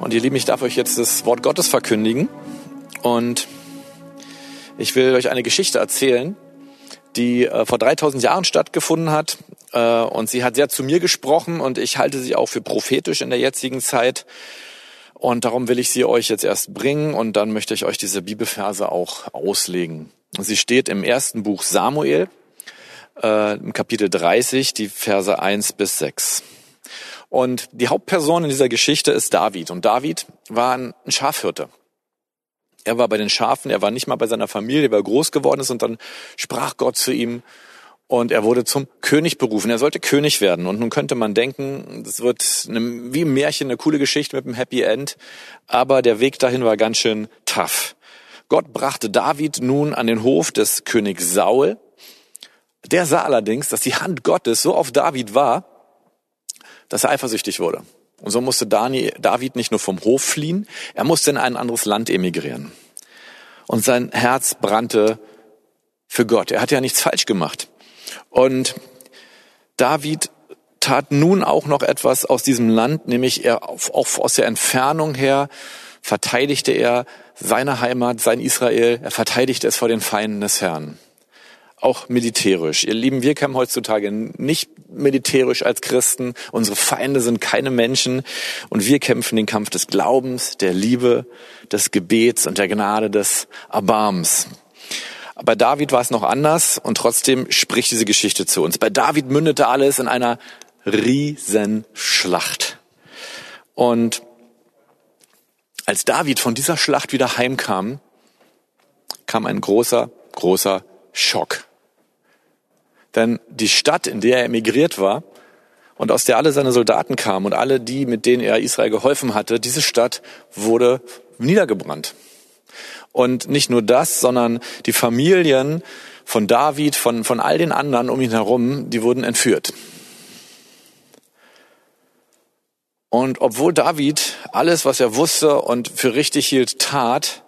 Und ihr Lieben, ich darf euch jetzt das Wort Gottes verkündigen. Und ich will euch eine Geschichte erzählen, die äh, vor 3000 Jahren stattgefunden hat. Äh, und sie hat sehr zu mir gesprochen und ich halte sie auch für prophetisch in der jetzigen Zeit. Und darum will ich sie euch jetzt erst bringen und dann möchte ich euch diese Bibelverse auch auslegen. Sie steht im ersten Buch Samuel, äh, im Kapitel 30, die Verse 1 bis 6. Und die Hauptperson in dieser Geschichte ist David. Und David war ein Schafhirte. Er war bei den Schafen, er war nicht mal bei seiner Familie, weil er groß geworden ist und dann sprach Gott zu ihm und er wurde zum König berufen. Er sollte König werden. Und nun könnte man denken, das wird eine, wie ein Märchen, eine coole Geschichte mit einem Happy End. Aber der Weg dahin war ganz schön tough. Gott brachte David nun an den Hof des Königs Saul. Der sah allerdings, dass die Hand Gottes so auf David war, dass er eifersüchtig wurde. Und so musste David nicht nur vom Hof fliehen, er musste in ein anderes Land emigrieren. Und sein Herz brannte für Gott. Er hat ja nichts falsch gemacht. Und David tat nun auch noch etwas aus diesem Land, nämlich er auch aus der Entfernung her verteidigte er seine Heimat, sein Israel, er verteidigte es vor den Feinden des Herrn auch militärisch. Ihr Lieben, wir kämpfen heutzutage nicht militärisch als Christen. Unsere Feinde sind keine Menschen und wir kämpfen den Kampf des Glaubens, der Liebe, des Gebets und der Gnade des Erbarms. Bei David war es noch anders und trotzdem spricht diese Geschichte zu uns. Bei David mündete alles in einer Riesenschlacht. Und als David von dieser Schlacht wieder heimkam, kam ein großer, großer Schock. Denn die Stadt, in der er emigriert war und aus der alle seine Soldaten kamen und alle die, mit denen er Israel geholfen hatte, diese Stadt wurde niedergebrannt. Und nicht nur das, sondern die Familien von David, von, von all den anderen um ihn herum, die wurden entführt. Und obwohl David alles, was er wusste und für richtig hielt, tat,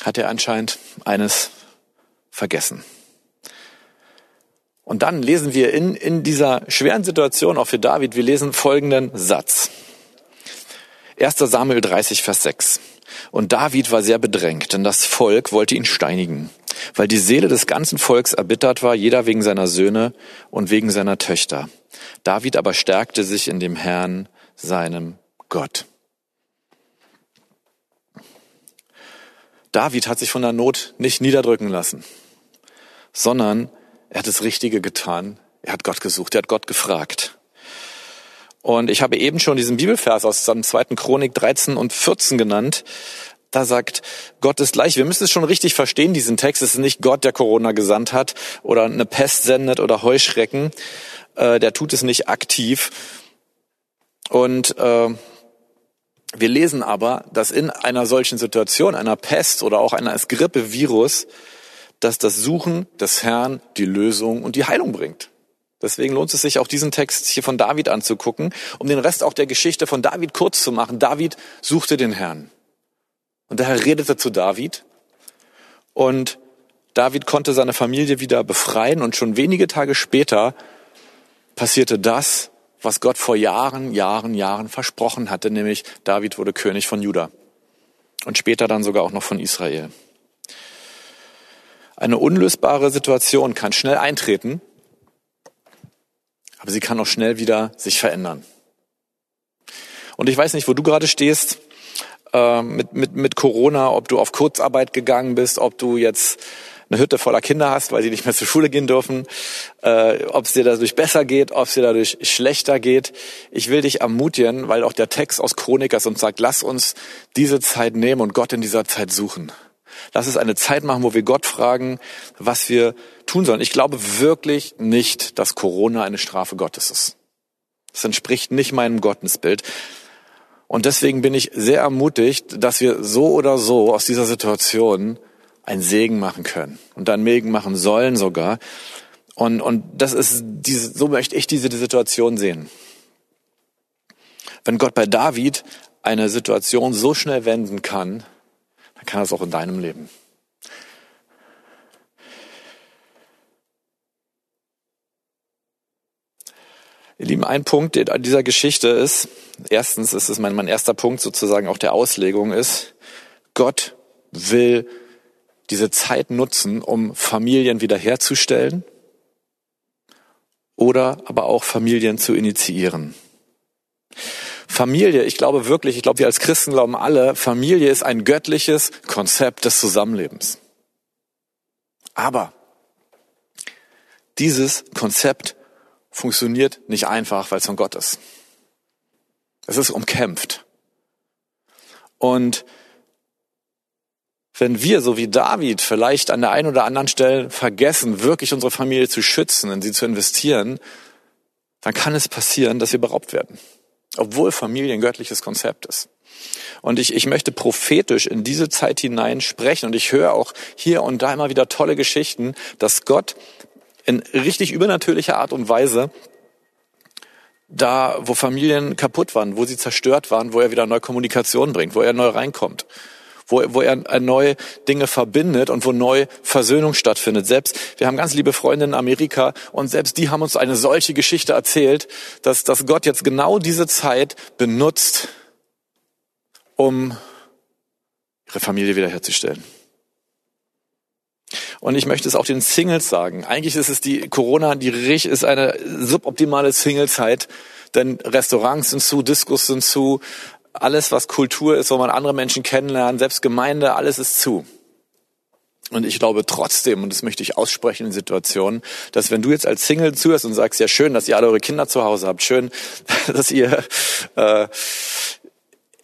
hat er anscheinend eines vergessen. Und dann lesen wir in, in dieser schweren Situation, auch für David, wir lesen folgenden Satz. 1. Samuel 30, Vers 6. Und David war sehr bedrängt, denn das Volk wollte ihn steinigen, weil die Seele des ganzen Volks erbittert war, jeder wegen seiner Söhne und wegen seiner Töchter. David aber stärkte sich in dem Herrn, seinem Gott. David hat sich von der Not nicht niederdrücken lassen sondern er hat das Richtige getan. Er hat Gott gesucht, er hat Gott gefragt. Und ich habe eben schon diesen Bibelvers aus seinem zweiten Chronik 13 und 14 genannt. Da sagt, Gott ist gleich. Wir müssen es schon richtig verstehen, diesen Text. Es ist nicht Gott, der Corona gesandt hat oder eine Pest sendet oder Heuschrecken. Äh, der tut es nicht aktiv. Und äh, wir lesen aber, dass in einer solchen Situation, einer Pest oder auch einer Grippevirus, dass das Suchen des Herrn die Lösung und die Heilung bringt. Deswegen lohnt es sich auch diesen Text hier von David anzugucken, um den Rest auch der Geschichte von David kurz zu machen. David suchte den Herrn. Und der Herr redete zu David. Und David konnte seine Familie wieder befreien. Und schon wenige Tage später passierte das, was Gott vor Jahren, Jahren, Jahren versprochen hatte, nämlich David wurde König von Juda. Und später dann sogar auch noch von Israel. Eine unlösbare Situation kann schnell eintreten, aber sie kann auch schnell wieder sich verändern. Und ich weiß nicht, wo du gerade stehst äh, mit, mit, mit Corona, ob du auf Kurzarbeit gegangen bist, ob du jetzt eine Hütte voller Kinder hast, weil sie nicht mehr zur Schule gehen dürfen, äh, ob es dir dadurch besser geht, ob es dir dadurch schlechter geht. Ich will dich ermutigen, weil auch der Text aus Chronikers uns sagt, lass uns diese Zeit nehmen und Gott in dieser Zeit suchen. Lass es eine Zeit machen, wo wir Gott fragen, was wir tun sollen. Ich glaube wirklich nicht, dass Corona eine Strafe Gottes ist. Das entspricht nicht meinem Gottesbild. Und deswegen bin ich sehr ermutigt, dass wir so oder so aus dieser Situation einen Segen machen können und dann Segen machen sollen sogar. Und, und das ist diese, so möchte ich diese Situation sehen. Wenn Gott bei David eine Situation so schnell wenden kann, dann kann das auch in deinem Leben. Ihr Lieben, ein Punkt an dieser Geschichte ist, erstens ist es mein, mein erster Punkt sozusagen auch der Auslegung ist, Gott will diese Zeit nutzen, um Familien wiederherzustellen oder aber auch Familien zu initiieren. Familie, ich glaube wirklich, ich glaube, wir als Christen glauben alle, Familie ist ein göttliches Konzept des Zusammenlebens. Aber dieses Konzept funktioniert nicht einfach, weil es von Gott ist. Es ist umkämpft. Und wenn wir, so wie David, vielleicht an der einen oder anderen Stelle vergessen, wirklich unsere Familie zu schützen, in sie zu investieren, dann kann es passieren, dass wir beraubt werden. Obwohl Familie ein göttliches Konzept ist. Und ich, ich möchte prophetisch in diese Zeit hinein sprechen. Und ich höre auch hier und da immer wieder tolle Geschichten, dass Gott in richtig übernatürlicher Art und Weise da, wo Familien kaputt waren, wo sie zerstört waren, wo er wieder neue Kommunikation bringt, wo er neu reinkommt, wo, wo er neue Dinge verbindet und wo neu Versöhnung stattfindet. Selbst, wir haben ganz liebe Freunde in Amerika und selbst die haben uns eine solche Geschichte erzählt, dass, dass Gott jetzt genau diese Zeit benutzt, um ihre Familie wiederherzustellen. Und ich möchte es auch den Singles sagen. Eigentlich ist es die Corona, die Rich ist eine suboptimale Singlezeit, denn Restaurants sind zu, Diskos sind zu, alles was Kultur ist, wo man andere Menschen kennenlernt, selbst Gemeinde, alles ist zu. Und ich glaube trotzdem, und das möchte ich aussprechen in Situationen, dass wenn du jetzt als Single zuhörst und sagst, ja schön, dass ihr alle eure Kinder zu Hause habt, schön, dass ihr äh,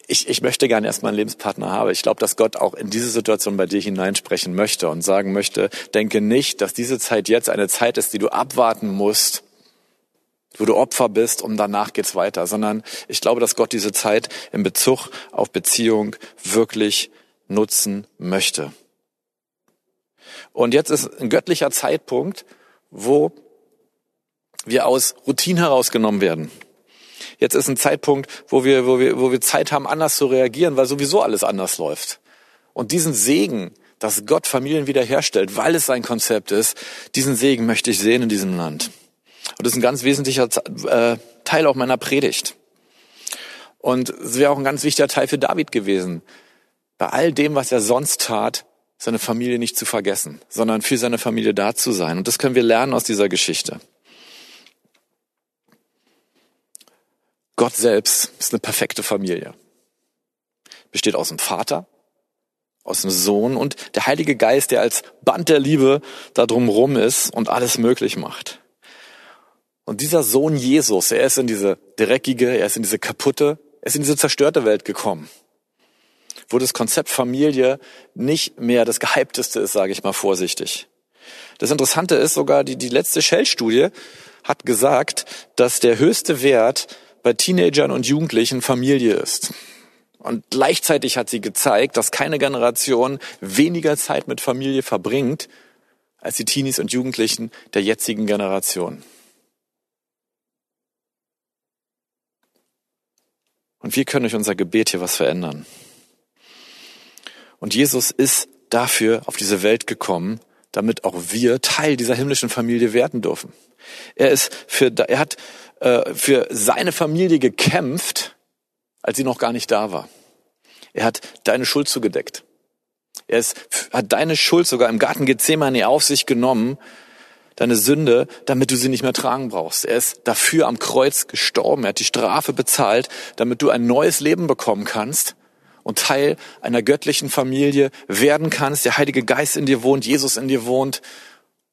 ich, ich möchte gerne erstmal einen Lebenspartner haben. Ich glaube, dass Gott auch in diese Situation bei dir hineinsprechen möchte und sagen möchte, denke nicht, dass diese Zeit jetzt eine Zeit ist, die du abwarten musst, wo du Opfer bist und danach geht's weiter, sondern ich glaube, dass Gott diese Zeit in Bezug auf Beziehung wirklich nutzen möchte. Und jetzt ist ein göttlicher Zeitpunkt, wo wir aus Routine herausgenommen werden. Jetzt ist ein Zeitpunkt, wo wir, wo wir, wo wir Zeit haben, anders zu reagieren, weil sowieso alles anders läuft. Und diesen Segen, dass Gott Familien wiederherstellt, weil es sein Konzept ist, diesen Segen möchte ich sehen in diesem Land. Und das ist ein ganz wesentlicher äh, Teil auch meiner Predigt. Und es wäre auch ein ganz wichtiger Teil für David gewesen. Bei all dem, was er sonst tat, seine Familie nicht zu vergessen, sondern für seine Familie da zu sein. Und das können wir lernen aus dieser Geschichte. Gott selbst ist eine perfekte Familie. Besteht aus dem Vater, aus dem Sohn und der Heilige Geist, der als Band der Liebe da drumrum ist und alles möglich macht. Und dieser Sohn Jesus, er ist in diese dreckige, er ist in diese kaputte, er ist in diese zerstörte Welt gekommen. Wo das Konzept Familie nicht mehr das Gehypteste ist, sage ich mal vorsichtig. Das Interessante ist sogar, die, die letzte Shell-Studie hat gesagt, dass der höchste Wert bei Teenagern und Jugendlichen Familie ist. Und gleichzeitig hat sie gezeigt, dass keine Generation weniger Zeit mit Familie verbringt als die Teenies und Jugendlichen der jetzigen Generation. Und wir können durch unser Gebet hier was verändern. Und Jesus ist dafür auf diese Welt gekommen, damit auch wir Teil dieser himmlischen Familie werden dürfen. Er ist für, er hat äh, für seine Familie gekämpft, als sie noch gar nicht da war. Er hat deine Schuld zugedeckt. Er ist, hat deine Schuld sogar im Garten Gethsemane auf sich genommen, deine Sünde, damit du sie nicht mehr tragen brauchst. Er ist dafür am Kreuz gestorben. Er hat die Strafe bezahlt, damit du ein neues Leben bekommen kannst und Teil einer göttlichen Familie werden kannst. Der Heilige Geist in dir wohnt, Jesus in dir wohnt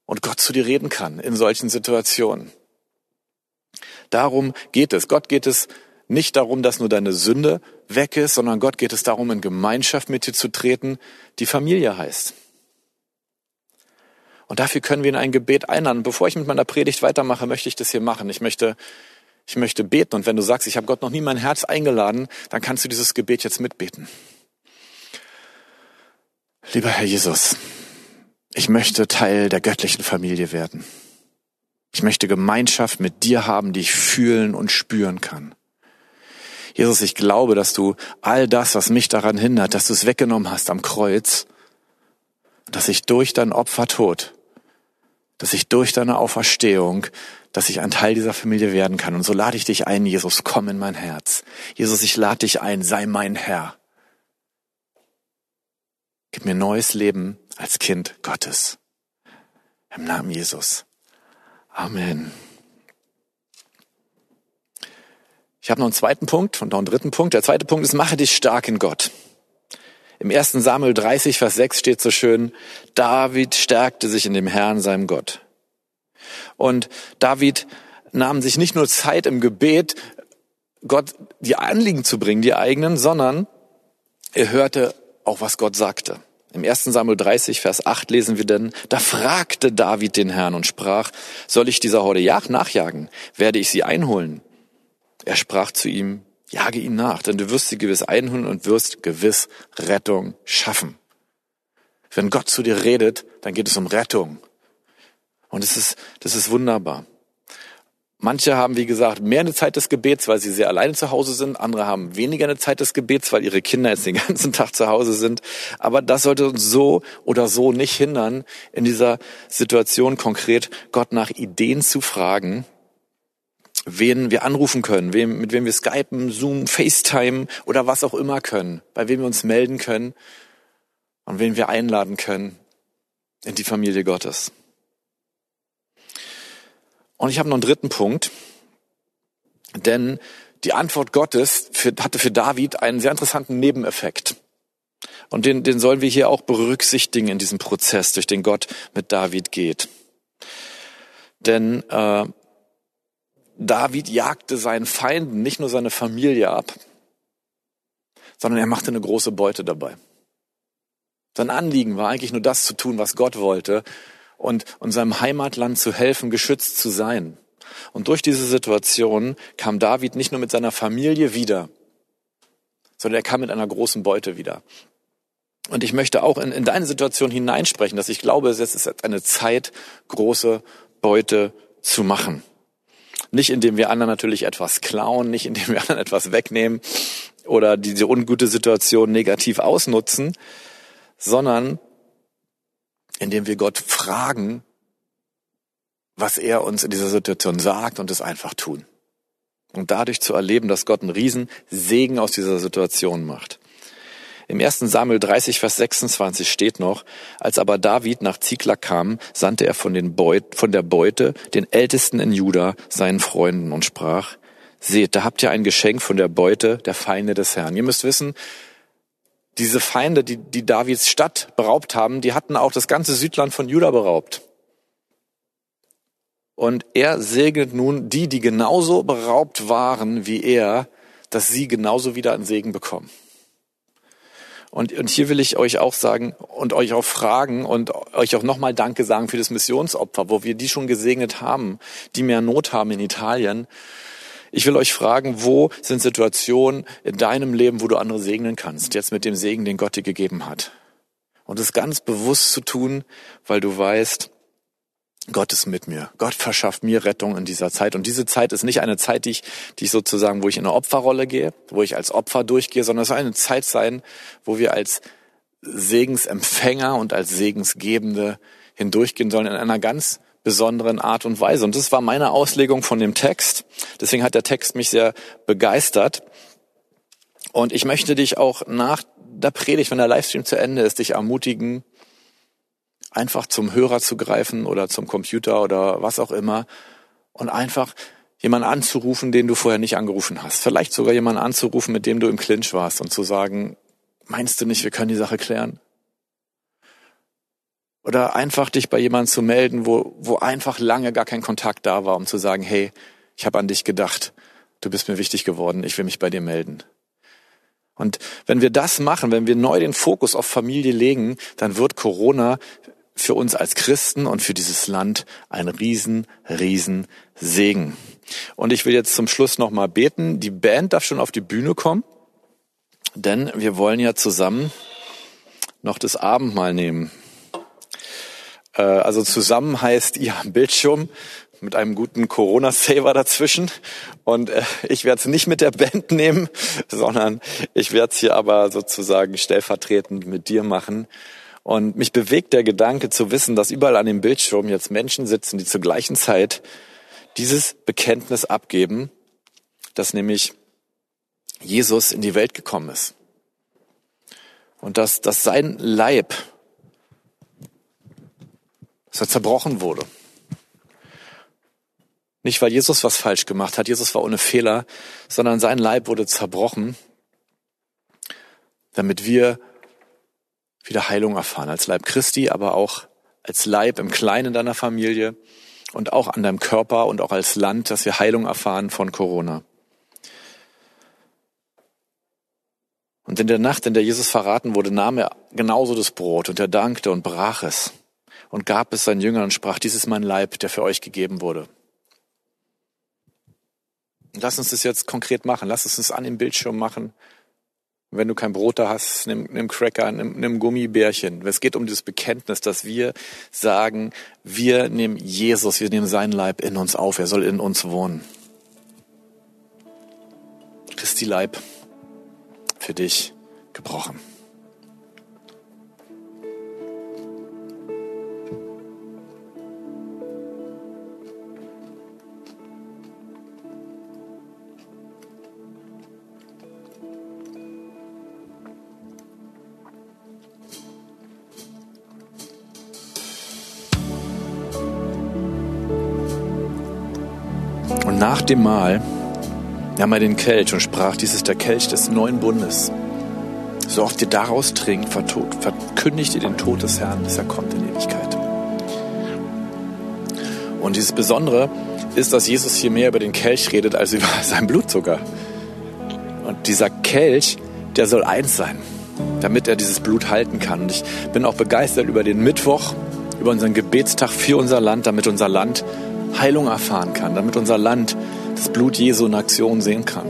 und Gott zu dir reden kann in solchen Situationen. Darum geht es. Gott geht es nicht darum, dass nur deine Sünde weg ist, sondern Gott geht es darum, in Gemeinschaft mit dir zu treten, die Familie heißt. Und dafür können wir in ein Gebet einladen. Bevor ich mit meiner Predigt weitermache, möchte ich das hier machen. Ich möchte, ich möchte beten. Und wenn du sagst, ich habe Gott noch nie mein Herz eingeladen, dann kannst du dieses Gebet jetzt mitbeten. Lieber Herr Jesus, ich möchte Teil der göttlichen Familie werden. Ich möchte Gemeinschaft mit dir haben, die ich fühlen und spüren kann. Jesus, ich glaube, dass du all das, was mich daran hindert, dass du es weggenommen hast am Kreuz, dass ich durch dein Opfertod, dass ich durch deine Auferstehung dass ich ein Teil dieser Familie werden kann. Und so lade ich dich ein, Jesus, komm in mein Herz. Jesus, ich lade dich ein, sei mein Herr. Gib mir neues Leben als Kind Gottes. Im Namen Jesus. Amen. Ich habe noch einen zweiten Punkt und noch einen dritten Punkt. Der zweite Punkt ist, mache dich stark in Gott. Im 1. Samuel 30, Vers 6 steht so schön, David stärkte sich in dem Herrn, seinem Gott. Und David nahm sich nicht nur Zeit im Gebet, Gott die Anliegen zu bringen, die eigenen, sondern er hörte auch, was Gott sagte. Im 1. Samuel 30, Vers 8 lesen wir denn, da fragte David den Herrn und sprach, soll ich dieser Horde nachjagen? Werde ich sie einholen? Er sprach zu ihm, jage ihn nach, denn du wirst sie gewiss einholen und wirst gewiss Rettung schaffen. Wenn Gott zu dir redet, dann geht es um Rettung. Und es ist, das ist wunderbar. Manche haben, wie gesagt, mehr eine Zeit des Gebets, weil sie sehr alleine zu Hause sind. Andere haben weniger eine Zeit des Gebets, weil ihre Kinder jetzt den ganzen Tag zu Hause sind. Aber das sollte uns so oder so nicht hindern, in dieser Situation konkret Gott nach Ideen zu fragen, wen wir anrufen können, wem, mit wem wir Skypen, Zoom, FaceTime oder was auch immer können, bei wem wir uns melden können und wen wir einladen können in die Familie Gottes. Und ich habe noch einen dritten Punkt, denn die Antwort Gottes für, hatte für David einen sehr interessanten Nebeneffekt. Und den, den sollen wir hier auch berücksichtigen in diesem Prozess, durch den Gott mit David geht. Denn äh, David jagte seinen Feinden nicht nur seine Familie ab, sondern er machte eine große Beute dabei. Sein Anliegen war eigentlich nur das zu tun, was Gott wollte, und, und seinem Heimatland zu helfen, geschützt zu sein. Und durch diese Situation kam David nicht nur mit seiner Familie wieder, sondern er kam mit einer großen Beute wieder. Und ich möchte auch in, in deine Situation hineinsprechen, dass ich glaube, es ist eine Zeit, große Beute zu machen. Nicht indem wir anderen natürlich etwas klauen, nicht indem wir anderen etwas wegnehmen oder diese ungute Situation negativ ausnutzen, sondern indem wir Gott fragen, was er uns in dieser Situation sagt und es einfach tun. Und dadurch zu erleben, dass Gott einen riesen Segen aus dieser Situation macht. Im 1. Samuel 30, Vers 26 steht noch, als aber David nach Ziklag kam, sandte er von, Beut, von der Beute den Ältesten in Juda seinen Freunden und sprach, seht, da habt ihr ein Geschenk von der Beute der Feinde des Herrn. Ihr müsst wissen, diese Feinde, die, die Davids Stadt beraubt haben, die hatten auch das ganze Südland von Juda beraubt. Und er segnet nun die, die genauso beraubt waren wie er, dass sie genauso wieder einen Segen bekommen. Und, und hier will ich euch auch sagen und euch auch fragen und euch auch nochmal Danke sagen für das Missionsopfer, wo wir die schon gesegnet haben, die mehr Not haben in Italien. Ich will euch fragen, wo sind Situationen in deinem Leben, wo du andere segnen kannst, jetzt mit dem Segen, den Gott dir gegeben hat. Und es ganz bewusst zu tun, weil du weißt, Gott ist mit mir. Gott verschafft mir Rettung in dieser Zeit. Und diese Zeit ist nicht eine Zeit, die ich, die ich sozusagen, wo ich in eine Opferrolle gehe, wo ich als Opfer durchgehe, sondern es soll eine Zeit sein, wo wir als Segensempfänger und als Segensgebende hindurchgehen sollen in einer ganz besonderen Art und Weise. Und das war meine Auslegung von dem Text. Deswegen hat der Text mich sehr begeistert. Und ich möchte dich auch nach der Predigt, wenn der Livestream zu Ende ist, dich ermutigen, einfach zum Hörer zu greifen oder zum Computer oder was auch immer und einfach jemanden anzurufen, den du vorher nicht angerufen hast. Vielleicht sogar jemanden anzurufen, mit dem du im Clinch warst und zu sagen, meinst du nicht, wir können die Sache klären? Oder einfach dich bei jemandem zu melden, wo, wo einfach lange gar kein Kontakt da war, um zu sagen, hey, ich habe an dich gedacht, du bist mir wichtig geworden, ich will mich bei dir melden. Und wenn wir das machen, wenn wir neu den Fokus auf Familie legen, dann wird Corona für uns als Christen und für dieses Land ein riesen, riesen Segen. Und ich will jetzt zum Schluss nochmal beten. Die Band darf schon auf die Bühne kommen, denn wir wollen ja zusammen noch das Abendmahl nehmen. Äh, also zusammen heißt ihr am Bildschirm mit einem guten Corona-Saver dazwischen. Und äh, ich werde es nicht mit der Band nehmen, sondern ich werde es hier aber sozusagen stellvertretend mit dir machen. Und mich bewegt der Gedanke zu wissen, dass überall an dem Bildschirm jetzt Menschen sitzen, die zur gleichen Zeit dieses Bekenntnis abgeben, dass nämlich Jesus in die Welt gekommen ist. Und dass, dass sein Leib, dass er zerbrochen wurde. Nicht, weil Jesus was falsch gemacht hat, Jesus war ohne Fehler, sondern sein Leib wurde zerbrochen, damit wir wieder Heilung erfahren, als Leib Christi, aber auch als Leib im Kleinen deiner Familie und auch an deinem Körper und auch als Land, dass wir Heilung erfahren von Corona. Und in der Nacht, in der Jesus verraten wurde, nahm er genauso das Brot und er dankte und brach es und gab es seinen Jüngern und sprach, dies ist mein Leib, der für euch gegeben wurde. Lass uns das jetzt konkret machen. Lass uns das an dem Bildschirm machen. Wenn du kein Brot da hast, nimm, nimm Cracker, nimm, nimm Gummibärchen. Es geht um dieses Bekenntnis, dass wir sagen, wir nehmen Jesus, wir nehmen seinen Leib in uns auf. Er soll in uns wohnen. Christi Leib für dich gebrochen. Dem Mahl nahm er den Kelch und sprach, dies ist der Kelch des neuen Bundes. So oft ihr daraus trinkt, verkündigt ihr den Tod des Herrn, bis er kommt in Ewigkeit. Und dieses Besondere ist, dass Jesus hier mehr über den Kelch redet, als über sein Blut sogar. Und dieser Kelch, der soll eins sein, damit er dieses Blut halten kann. Und ich bin auch begeistert über den Mittwoch, über unseren Gebetstag für unser Land, damit unser Land Heilung erfahren kann, damit unser Land das Blut Jesu in Aktion sehen kann.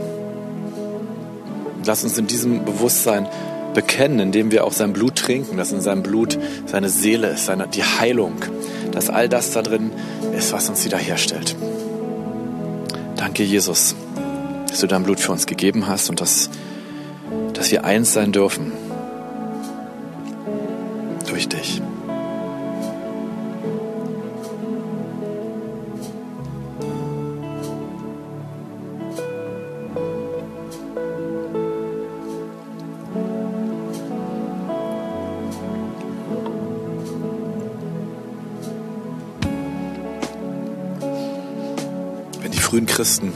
Lass uns in diesem Bewusstsein bekennen, indem wir auch sein Blut trinken, dass in seinem Blut seine Seele ist, seine, die Heilung, dass all das da drin ist, was uns wiederherstellt. Danke, Jesus, dass du dein Blut für uns gegeben hast und dass, dass wir eins sein dürfen durch dich. Christen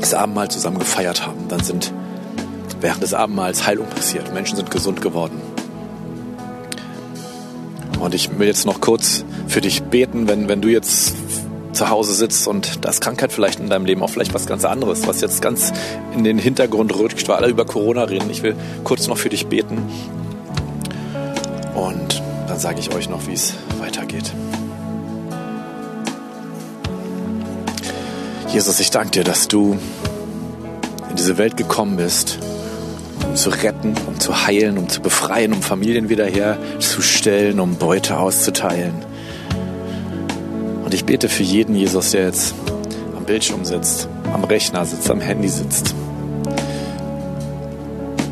das Abendmahl zusammen gefeiert haben, dann sind während des Abendmahls Heilung passiert. Menschen sind gesund geworden. Und ich will jetzt noch kurz für dich beten, wenn, wenn du jetzt zu Hause sitzt und da ist Krankheit vielleicht in deinem Leben, auch vielleicht was ganz anderes, was jetzt ganz in den Hintergrund rückt, weil alle über Corona reden. Ich will kurz noch für dich beten und dann sage ich euch noch, wie es weitergeht. Jesus, ich danke dir, dass du in diese Welt gekommen bist, um zu retten, um zu heilen, um zu befreien, um Familien wiederherzustellen, um Beute auszuteilen. Und ich bete für jeden Jesus, der jetzt am Bildschirm sitzt, am Rechner sitzt, am Handy sitzt.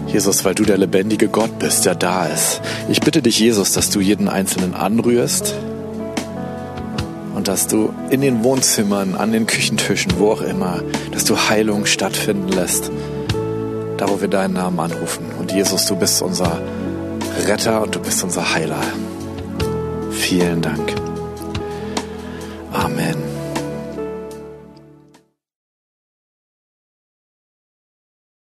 Jesus, weil du der lebendige Gott bist, der da ist. Ich bitte dich, Jesus, dass du jeden Einzelnen anrührst, und dass du in den Wohnzimmern, an den Küchentischen, wo auch immer, dass du Heilung stattfinden lässt, da wo wir deinen Namen anrufen. Und Jesus, du bist unser Retter und du bist unser Heiler. Vielen Dank.